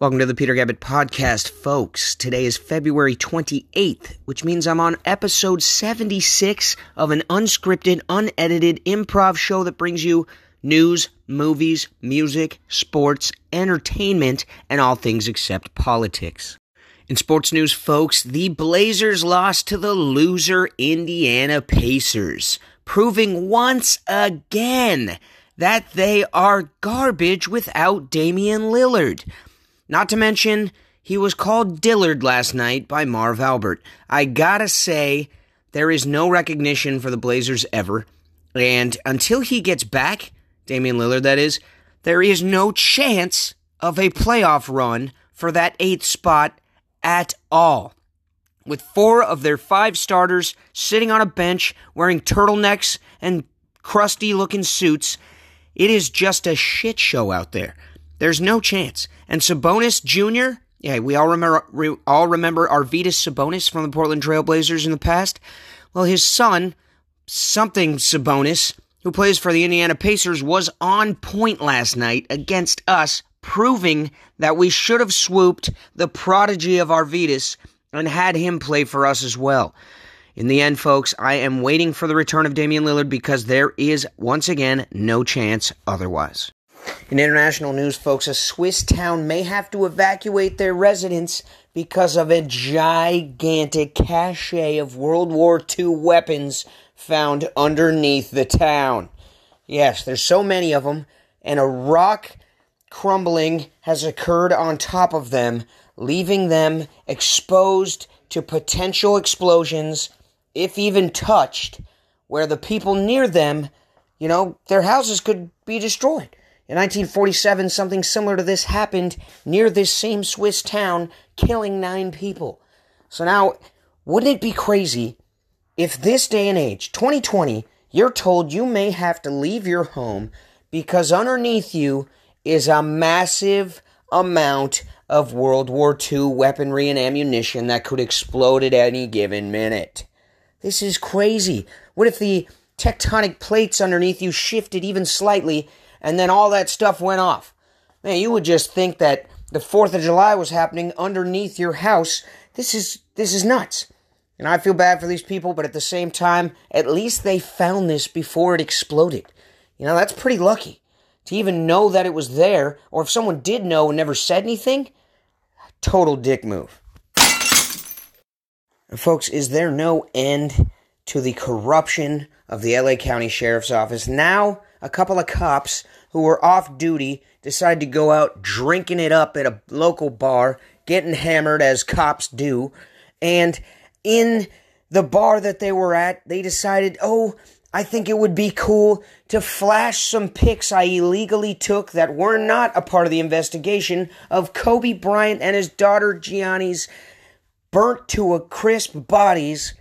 Welcome to the Peter Gabbett Podcast, folks. Today is February 28th, which means I'm on episode 76 of an unscripted, unedited improv show that brings you news, movies, music, sports, entertainment, and all things except politics. In sports news, folks, the Blazers lost to the loser Indiana Pacers, proving once again that they are garbage without Damian Lillard. Not to mention, he was called Dillard last night by Marv Albert. I gotta say, there is no recognition for the Blazers ever. And until he gets back, Damian Lillard, that is, there is no chance of a playoff run for that eighth spot at all. With four of their five starters sitting on a bench wearing turtlenecks and crusty looking suits, it is just a shit show out there. There's no chance. And Sabonis Jr., yeah, we all remember we all remember Arvydas Sabonis from the Portland Trailblazers in the past. Well, his son, something Sabonis, who plays for the Indiana Pacers, was on point last night against us, proving that we should have swooped the prodigy of Arvydas and had him play for us as well. In the end, folks, I am waiting for the return of Damian Lillard because there is, once again, no chance otherwise. In international news, folks, a Swiss town may have to evacuate their residents because of a gigantic cache of World War II weapons found underneath the town. Yes, there's so many of them, and a rock crumbling has occurred on top of them, leaving them exposed to potential explosions, if even touched, where the people near them, you know, their houses could be destroyed. In 1947, something similar to this happened near this same Swiss town, killing nine people. So now, wouldn't it be crazy if this day and age, 2020, you're told you may have to leave your home because underneath you is a massive amount of World War II weaponry and ammunition that could explode at any given minute? This is crazy. What if the tectonic plates underneath you shifted even slightly and then all that stuff went off. Man, you would just think that the 4th of July was happening underneath your house. This is this is nuts. And I feel bad for these people, but at the same time, at least they found this before it exploded. You know, that's pretty lucky. To even know that it was there, or if someone did know and never said anything, total dick move. And folks, is there no end to the corruption of the LA County Sheriff's Office? Now, a couple of cops who were off duty decided to go out drinking it up at a local bar, getting hammered as cops do. And in the bar that they were at, they decided, oh, I think it would be cool to flash some pics I illegally took that were not a part of the investigation of Kobe Bryant and his daughter Gianni's burnt to a crisp bodies.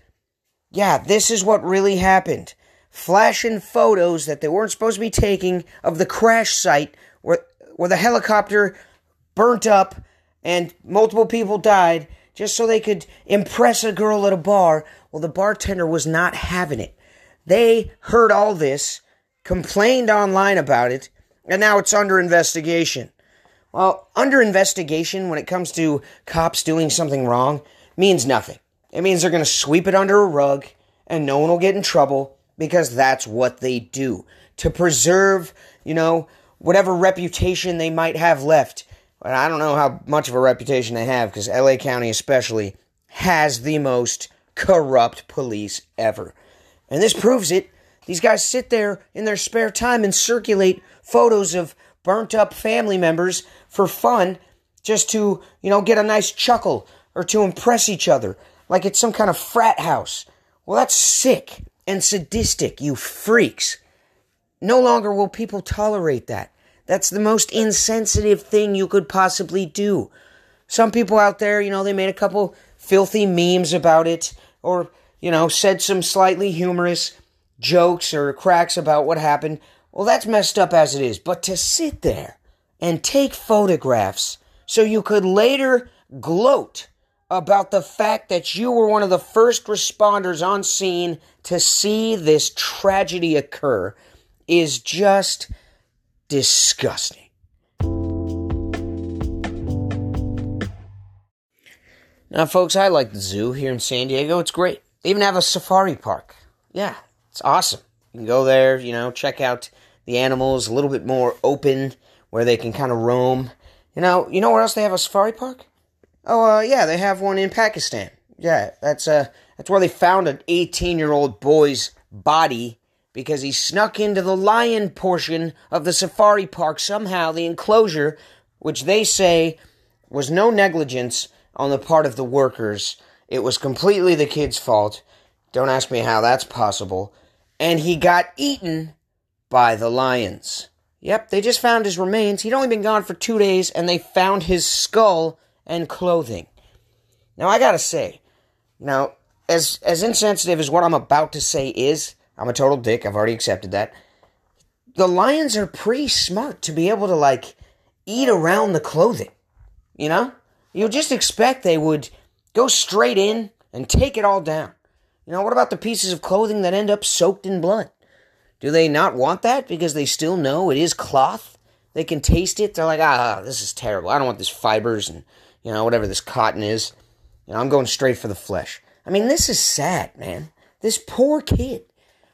Yeah, this is what really happened flashing photos that they weren't supposed to be taking of the crash site where, where the helicopter burnt up and multiple people died just so they could impress a girl at a bar. Well, the bartender was not having it. They heard all this, complained online about it, and now it's under investigation. Well, under investigation, when it comes to cops doing something wrong, means nothing. It means they're going to sweep it under a rug and no one will get in trouble because that's what they do to preserve, you know, whatever reputation they might have left. But I don't know how much of a reputation they have because LA County, especially, has the most corrupt police ever. And this proves it. These guys sit there in their spare time and circulate photos of burnt up family members for fun just to, you know, get a nice chuckle or to impress each other like it's some kind of frat house. Well, that's sick and sadistic, you freaks. No longer will people tolerate that. That's the most insensitive thing you could possibly do. Some people out there, you know, they made a couple filthy memes about it, or, you know, said some slightly humorous jokes or cracks about what happened. Well, that's messed up as it is. But to sit there and take photographs so you could later gloat about the fact that you were one of the first responders on scene to see this tragedy occur is just disgusting. Now, folks, I like the zoo here in San Diego. It's great. They even have a safari park. Yeah, it's awesome. You can go there, you know, check out the animals a little bit more open where they can kind of roam. You know, you know where else they have a safari park? Oh, uh, yeah, they have one in Pakistan. Yeah, that's uh, that's where they found an 18-year-old boy's body because he snuck into the lion portion of the safari park somehow. The enclosure, which they say was no negligence on the part of the workers, it was completely the kid's fault. Don't ask me how that's possible. And he got eaten by the lions. Yep, they just found his remains. He'd only been gone for two days, and they found his skull and clothing. Now, I gotta say, now, as, as insensitive as what I'm about to say is, I'm a total dick, I've already accepted that. The lions are pretty smart to be able to, like, eat around the clothing. You know? You just expect they would go straight in and take it all down. You know, what about the pieces of clothing that end up soaked in blood? Do they not want that because they still know it is cloth? They can taste it. They're like, ah, this is terrible. I don't want this fibers and, you know, whatever this cotton is. You know, I'm going straight for the flesh. I mean, this is sad, man. This poor kid.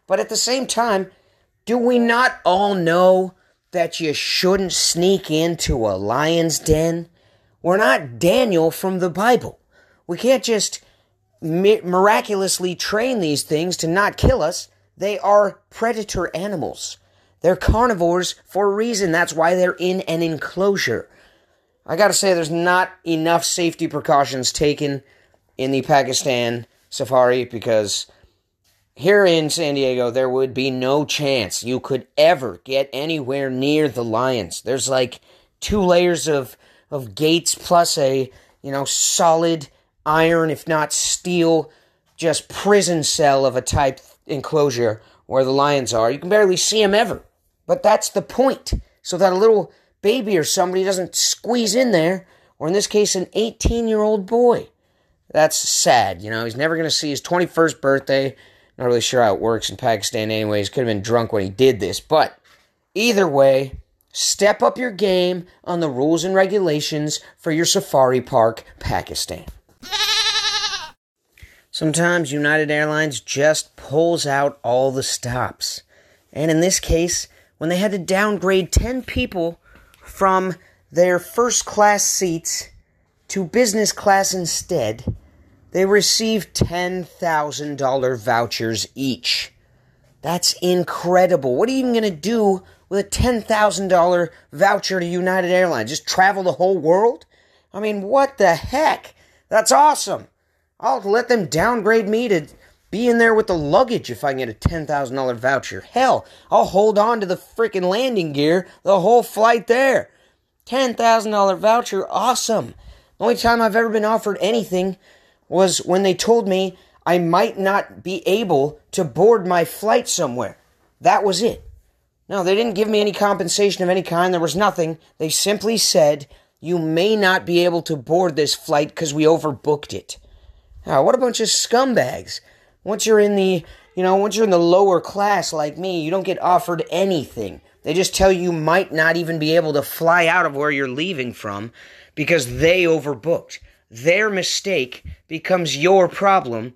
But at the same time, do we not all know that you shouldn't sneak into a lion's den? We're not Daniel from the Bible. We can't just miraculously train these things to not kill us. They are predator animals. They're carnivores for a reason. That's why they're in an enclosure. I gotta say, there's not enough safety precautions taken in the Pakistan safari because here in San Diego, there would be no chance you could ever get anywhere near the lions. There's like two layers of, of gates plus a, you know, solid iron, if not steel, just prison cell of a type enclosure where the lions are. You can barely see them ever. But that's the point. So that a little baby or somebody doesn't squeeze in there, or in this case, an 18 year old boy. That's sad. You know, he's never going to see his 21st birthday. Not really sure how it works in Pakistan, anyways. Could have been drunk when he did this. But either way, step up your game on the rules and regulations for your safari park, Pakistan. Sometimes United Airlines just pulls out all the stops. And in this case, when they had to downgrade 10 people from their first class seats to business class instead, they received $10,000 vouchers each. That's incredible. What are you even going to do with a $10,000 voucher to United Airlines? Just travel the whole world? I mean, what the heck? That's awesome. I'll let them downgrade me to be in there with the luggage if I get a $10,000 voucher. Hell, I'll hold on to the freaking landing gear the whole flight there. $10,000 voucher, awesome. The only time I've ever been offered anything was when they told me I might not be able to board my flight somewhere. That was it. No, they didn't give me any compensation of any kind. There was nothing. They simply said, you may not be able to board this flight because we overbooked it. Oh, what a bunch of scumbags. Once you're in the, you know, once you're in the lower class like me, you don't get offered anything. They just tell you you might not even be able to fly out of where you're leaving from because they overbooked. Their mistake becomes your problem.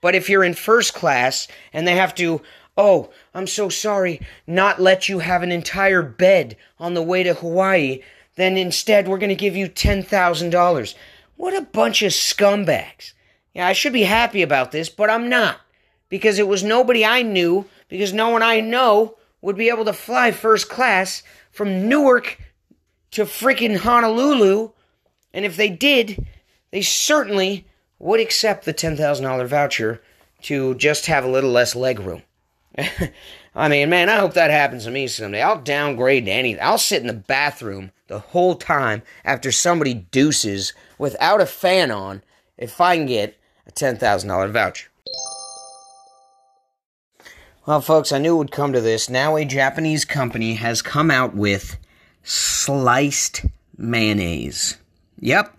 But if you're in first class and they have to, oh, I'm so sorry, not let you have an entire bed on the way to Hawaii, then instead we're going to give you $10,000. What a bunch of scumbags. Yeah, I should be happy about this, but I'm not. Because it was nobody I knew, because no one I know would be able to fly first class from Newark to freaking Honolulu. And if they did, they certainly would accept the $10,000 voucher to just have a little less leg room. I mean, man, I hope that happens to me someday. I'll downgrade to anything. I'll sit in the bathroom the whole time after somebody deuces without a fan on if I can get a $10,000 voucher. Well, folks, I knew it would come to this. Now, a Japanese company has come out with sliced mayonnaise. Yep,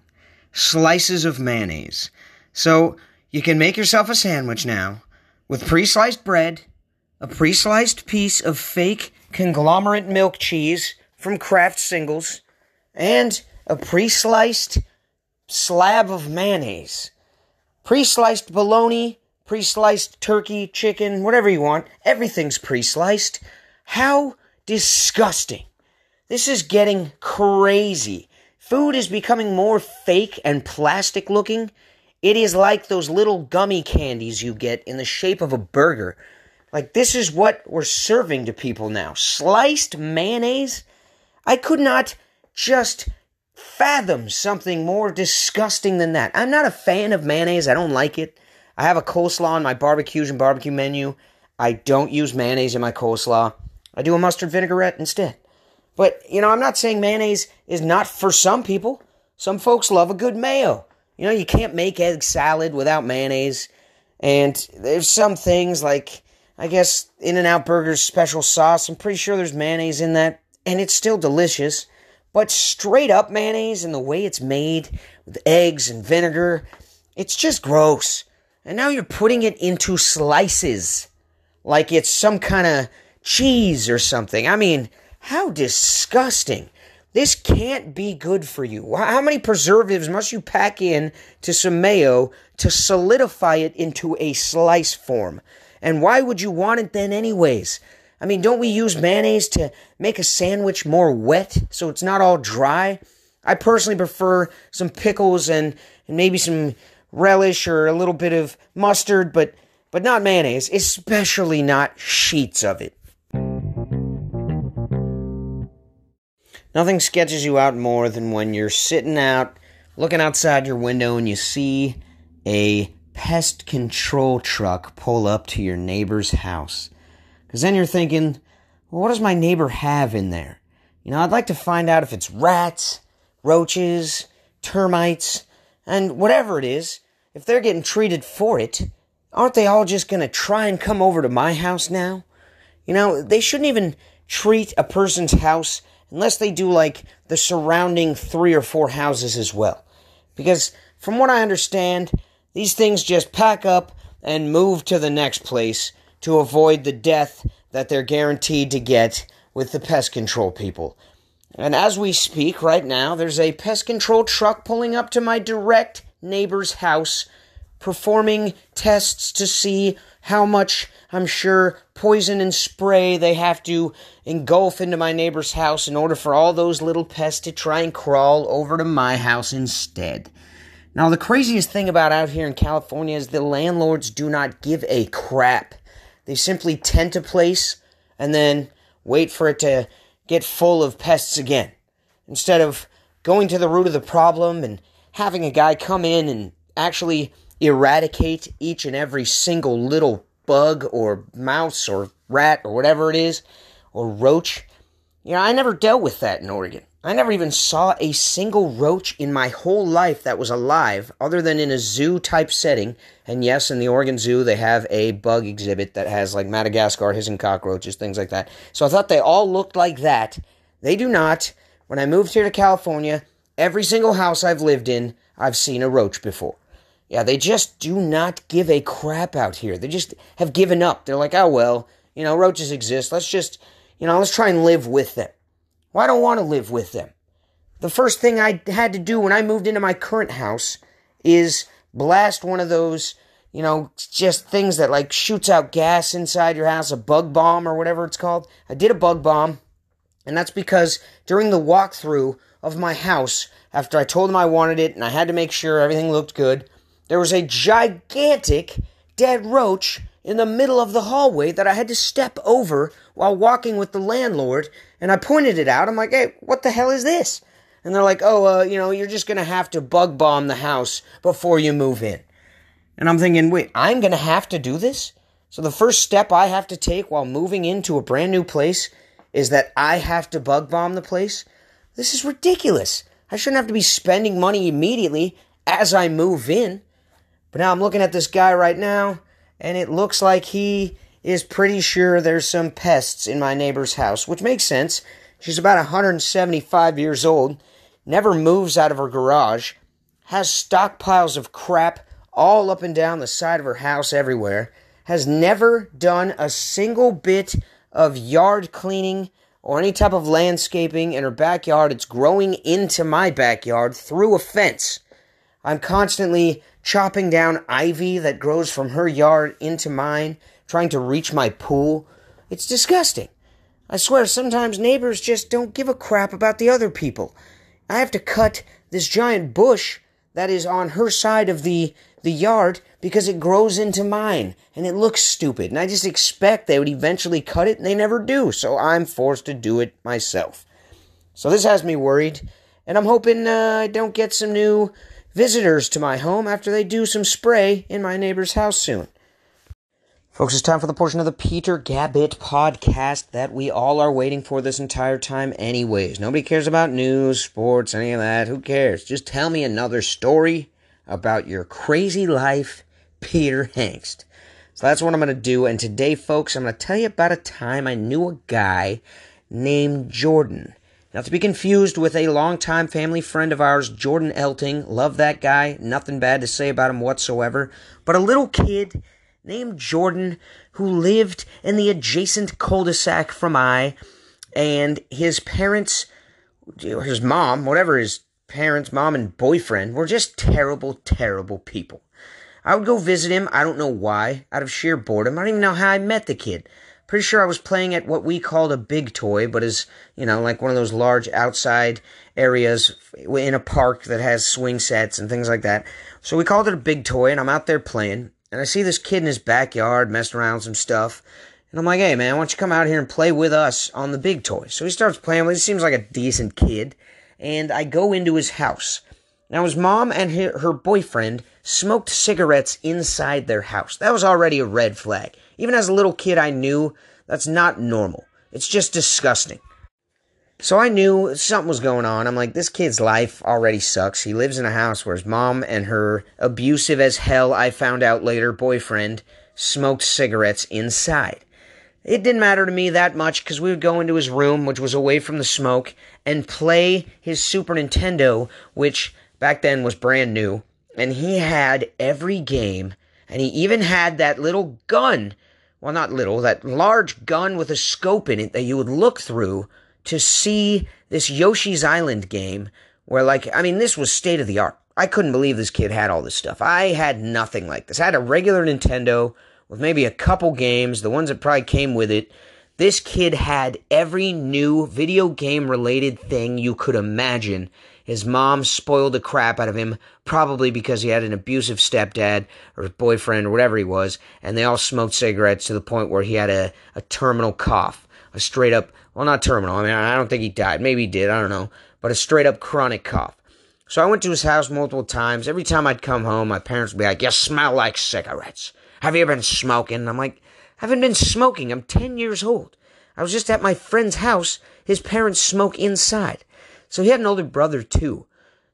slices of mayonnaise. So, you can make yourself a sandwich now with pre sliced bread, a pre sliced piece of fake conglomerate milk cheese from Kraft Singles, and a pre sliced slab of mayonnaise. Pre sliced bologna, pre sliced turkey, chicken, whatever you want. Everything's pre sliced. How disgusting. This is getting crazy. Food is becoming more fake and plastic looking. It is like those little gummy candies you get in the shape of a burger. Like, this is what we're serving to people now. Sliced mayonnaise? I could not just fathom something more disgusting than that. I'm not a fan of mayonnaise. I don't like it. I have a coleslaw on my barbecues and barbecue menu. I don't use mayonnaise in my coleslaw. I do a mustard vinaigrette instead. But, you know, I'm not saying mayonnaise is not for some people. Some folks love a good mayo. You know, you can't make egg salad without mayonnaise. And there's some things like, I guess, In N Out Burger's special sauce. I'm pretty sure there's mayonnaise in that and it's still delicious. But straight up mayonnaise and the way it's made with eggs and vinegar, it's just gross. And now you're putting it into slices like it's some kind of cheese or something. I mean, how disgusting. This can't be good for you. How many preservatives must you pack in to some mayo to solidify it into a slice form? And why would you want it then, anyways? I mean, don't we use mayonnaise to make a sandwich more wet so it's not all dry? I personally prefer some pickles and, and maybe some relish or a little bit of mustard, but but not mayonnaise, especially not sheets of it. Nothing sketches you out more than when you're sitting out looking outside your window and you see a pest control truck pull up to your neighbor's house. Because then you're thinking, well, what does my neighbor have in there? You know, I'd like to find out if it's rats, roaches, termites, and whatever it is. If they're getting treated for it, aren't they all just going to try and come over to my house now? You know, they shouldn't even treat a person's house unless they do like the surrounding three or four houses as well. Because from what I understand, these things just pack up and move to the next place to avoid the death that they're guaranteed to get with the pest control people. And as we speak right now, there's a pest control truck pulling up to my direct neighbor's house, performing tests to see how much, I'm sure, poison and spray they have to engulf into my neighbor's house in order for all those little pests to try and crawl over to my house instead. Now, the craziest thing about out here in California is the landlords do not give a crap they simply tent a place and then wait for it to get full of pests again. Instead of going to the root of the problem and having a guy come in and actually eradicate each and every single little bug or mouse or rat or whatever it is, or roach. You know, I never dealt with that in Oregon. I never even saw a single roach in my whole life that was alive, other than in a zoo type setting. And yes, in the Oregon Zoo, they have a bug exhibit that has like Madagascar hissing cockroaches, things like that. So I thought they all looked like that. They do not. When I moved here to California, every single house I've lived in, I've seen a roach before. Yeah, they just do not give a crap out here. They just have given up. They're like, oh, well, you know, roaches exist. Let's just, you know, let's try and live with them. Well, I don't want to live with them. The first thing I had to do when I moved into my current house is blast one of those, you know, just things that like shoots out gas inside your house, a bug bomb or whatever it's called. I did a bug bomb, and that's because during the walkthrough of my house, after I told them I wanted it and I had to make sure everything looked good, there was a gigantic dead roach in the middle of the hallway that I had to step over while walking with the landlord, and I pointed it out. I'm like, hey, what the hell is this? And they're like, oh, uh, you know, you're just gonna have to bug bomb the house before you move in. And I'm thinking, wait, I'm gonna have to do this? So the first step I have to take while moving into a brand new place is that I have to bug bomb the place? This is ridiculous. I shouldn't have to be spending money immediately as I move in. But now I'm looking at this guy right now, and it looks like he is pretty sure there's some pests in my neighbor's house, which makes sense. She's about 175 years old, never moves out of her garage, has stockpiles of crap all up and down the side of her house everywhere, has never done a single bit of yard cleaning or any type of landscaping in her backyard. It's growing into my backyard through a fence. I'm constantly chopping down ivy that grows from her yard into mine, trying to reach my pool. It's disgusting. I swear sometimes neighbors just don't give a crap about the other people. I have to cut this giant bush that is on her side of the the yard because it grows into mine and it looks stupid. And I just expect they would eventually cut it and they never do. So I'm forced to do it myself. So this has me worried. And I'm hoping uh, I don't get some new visitors to my home after they do some spray in my neighbor's house soon. Folks, it's time for the portion of the Peter Gabbett podcast that we all are waiting for this entire time, anyways. Nobody cares about news, sports, any of that. Who cares? Just tell me another story about your crazy life, Peter Hengst. So that's what I'm going to do. And today, folks, I'm going to tell you about a time I knew a guy named Jordan. Not to be confused with a longtime family friend of ours, Jordan Elting. Love that guy. Nothing bad to say about him whatsoever. But a little kid named Jordan who lived in the adjacent cul-de-sac from I, and his parents, his mom, whatever his parents, mom, and boyfriend were just terrible, terrible people. I would go visit him, I don't know why, out of sheer boredom. I don't even know how I met the kid. Pretty sure I was playing at what we called a big toy, but is, you know, like one of those large outside areas in a park that has swing sets and things like that. So we called it a big toy, and I'm out there playing, and I see this kid in his backyard messing around with some stuff. And I'm like, hey man, why don't you come out here and play with us on the big toy? So he starts playing with. He seems like a decent kid and I go into his house. Now, his mom and her boyfriend smoked cigarettes inside their house. That was already a red flag. Even as a little kid, I knew that's not normal. It's just disgusting. So I knew something was going on. I'm like, this kid's life already sucks. He lives in a house where his mom and her abusive as hell, I found out later, boyfriend smoked cigarettes inside. It didn't matter to me that much because we would go into his room, which was away from the smoke, and play his Super Nintendo, which back then was brand new. And he had every game, and he even had that little gun. Well, not little, that large gun with a scope in it that you would look through to see this Yoshi's Island game. Where, like, I mean, this was state of the art. I couldn't believe this kid had all this stuff. I had nothing like this. I had a regular Nintendo with maybe a couple games, the ones that probably came with it. This kid had every new video game related thing you could imagine. His mom spoiled the crap out of him, probably because he had an abusive stepdad or boyfriend or whatever he was, and they all smoked cigarettes to the point where he had a, a terminal cough. A straight up, well, not terminal, I mean, I don't think he died. Maybe he did, I don't know. But a straight up chronic cough. So I went to his house multiple times. Every time I'd come home, my parents would be like, You smell like cigarettes. Have you been smoking? I'm like, I haven't been smoking. I'm 10 years old. I was just at my friend's house. His parents smoke inside. So he had an older brother too.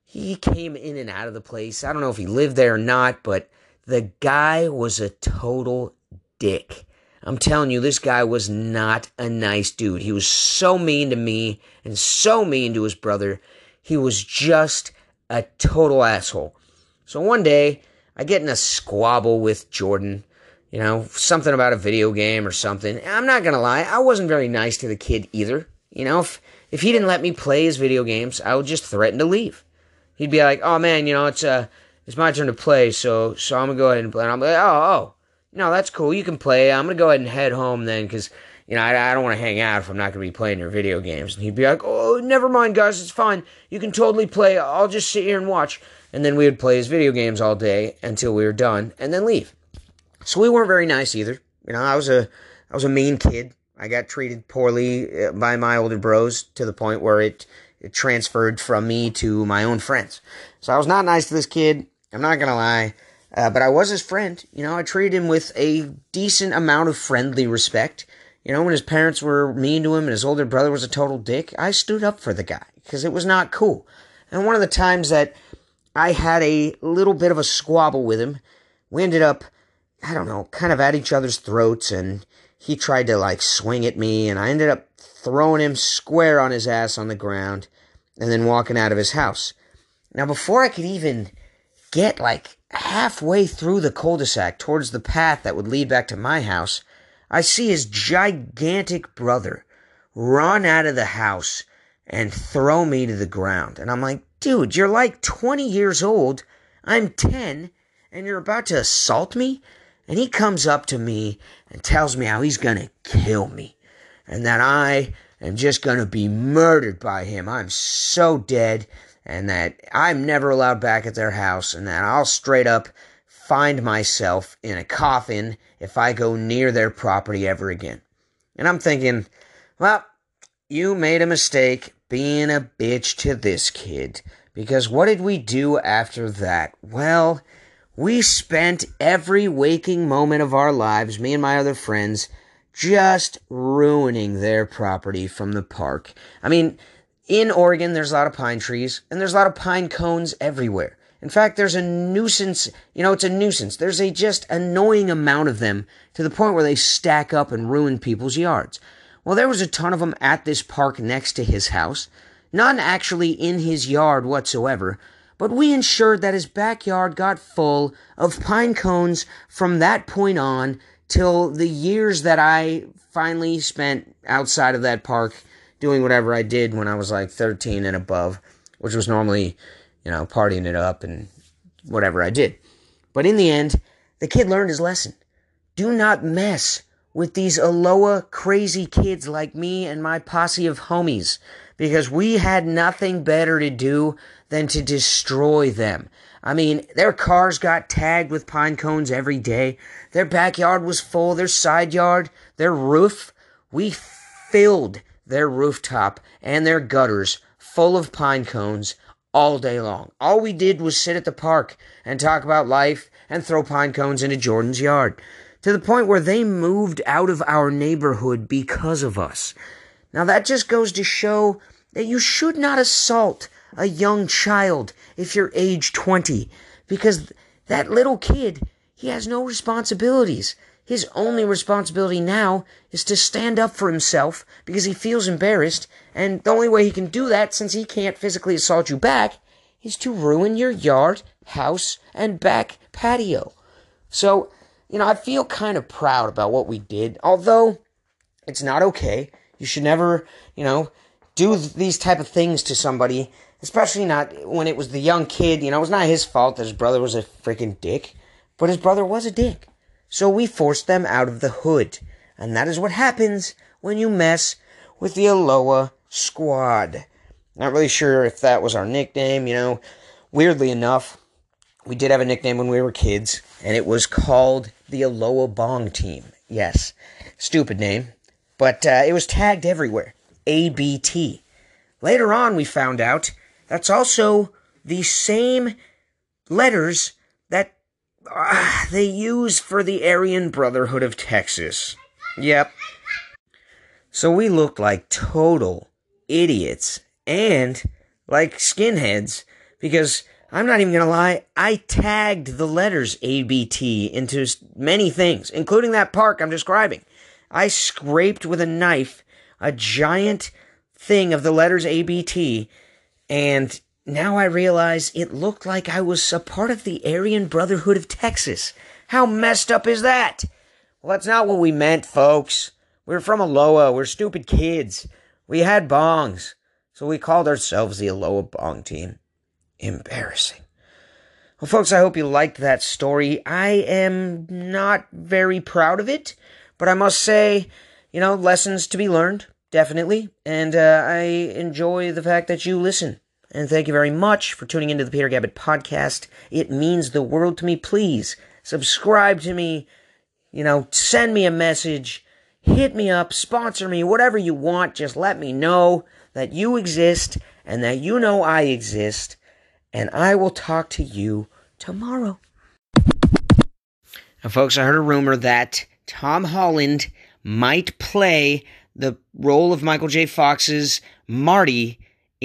He came in and out of the place. I don't know if he lived there or not, but the guy was a total dick. I'm telling you, this guy was not a nice dude. He was so mean to me and so mean to his brother. He was just a total asshole. So one day, I get in a squabble with Jordan, you know, something about a video game or something. I'm not gonna lie, I wasn't very nice to the kid either. You know, if if he didn't let me play his video games, I would just threaten to leave. He'd be like, "Oh man, you know, it's uh, it's my turn to play, so so I'm gonna go ahead and play." And I'm like, "Oh, oh, no, that's cool. You can play. I'm gonna go ahead and head home then, because you know I, I don't want to hang out if I'm not gonna be playing your video games." And he'd be like, "Oh, never mind, guys. It's fine. You can totally play. I'll just sit here and watch." and then we would play his video games all day until we were done and then leave. So we weren't very nice either. You know, I was a I was a mean kid. I got treated poorly uh, by my older bros to the point where it, it transferred from me to my own friends. So I was not nice to this kid. I'm not gonna lie. Uh, but I was his friend. You know, I treated him with a decent amount of friendly respect. You know, when his parents were mean to him and his older brother was a total dick, I stood up for the guy because it was not cool. And one of the times that I had a little bit of a squabble with him. We ended up, I don't know, kind of at each other's throats, and he tried to like swing at me, and I ended up throwing him square on his ass on the ground and then walking out of his house. Now, before I could even get like halfway through the cul de sac towards the path that would lead back to my house, I see his gigantic brother run out of the house and throw me to the ground. And I'm like, dude, you're like 20 years old. I'm 10 and you're about to assault me? And he comes up to me and tells me how he's going to kill me and that I am just going to be murdered by him. I'm so dead and that I'm never allowed back at their house and that I'll straight up find myself in a coffin if I go near their property ever again. And I'm thinking, well, you made a mistake being a bitch to this kid. Because what did we do after that? Well, we spent every waking moment of our lives, me and my other friends, just ruining their property from the park. I mean, in Oregon, there's a lot of pine trees, and there's a lot of pine cones everywhere. In fact, there's a nuisance, you know, it's a nuisance. There's a just annoying amount of them to the point where they stack up and ruin people's yards. Well, there was a ton of them at this park next to his house. None actually in his yard whatsoever, but we ensured that his backyard got full of pine cones from that point on till the years that I finally spent outside of that park doing whatever I did when I was like 13 and above, which was normally, you know, partying it up and whatever I did. But in the end, the kid learned his lesson. Do not mess with these Aloha crazy kids like me and my posse of homies because we had nothing better to do than to destroy them. I mean, their cars got tagged with pine cones every day. Their backyard was full, their side yard, their roof. We filled their rooftop and their gutters full of pine cones all day long. All we did was sit at the park and talk about life and throw pine cones into Jordan's yard to the point where they moved out of our neighborhood because of us. Now that just goes to show that you should not assault a young child if you're age 20 because that little kid, he has no responsibilities. His only responsibility now is to stand up for himself because he feels embarrassed, and the only way he can do that, since he can't physically assault you back, is to ruin your yard, house, and back patio. So, you know, I feel kind of proud about what we did, although it's not okay. You should never, you know, do these type of things to somebody, especially not when it was the young kid. You know, it was not his fault that his brother was a freaking dick, but his brother was a dick. So we forced them out of the hood. And that is what happens when you mess with the Aloha squad. Not really sure if that was our nickname, you know. Weirdly enough, we did have a nickname when we were kids, and it was called the Aloha Bong Team. Yes, stupid name, but uh, it was tagged everywhere. ABT. Later on, we found out that's also the same letters that uh, they use for the Aryan Brotherhood of Texas. Yep. So we looked like total idiots and like skinheads because I'm not even gonna lie, I tagged the letters ABT into many things, including that park I'm describing. I scraped with a knife a giant thing of the letters ABT, and now I realize it looked like I was a part of the Aryan Brotherhood of Texas. How messed up is that? Well, that's not what we meant, folks. We're from Aloha. We're stupid kids. We had bongs. So we called ourselves the Aloha Bong Team. Embarrassing. Well, folks, I hope you liked that story. I am not very proud of it, but I must say, you know, lessons to be learned, definitely. And uh, I enjoy the fact that you listen. And thank you very much for tuning into the Peter Gabbett podcast. It means the world to me. Please subscribe to me. You know, send me a message. Hit me up. Sponsor me. Whatever you want. Just let me know that you exist and that you know I exist and I will talk to you tomorrow. Now, folks, I heard a rumor that Tom Holland might play the role of Michael J. Fox's Marty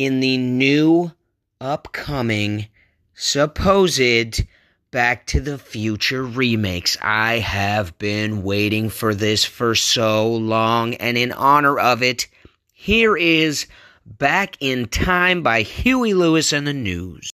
in the new upcoming supposed Back to the Future remakes. I have been waiting for this for so long, and in honor of it, here is Back in Time by Huey Lewis and the News.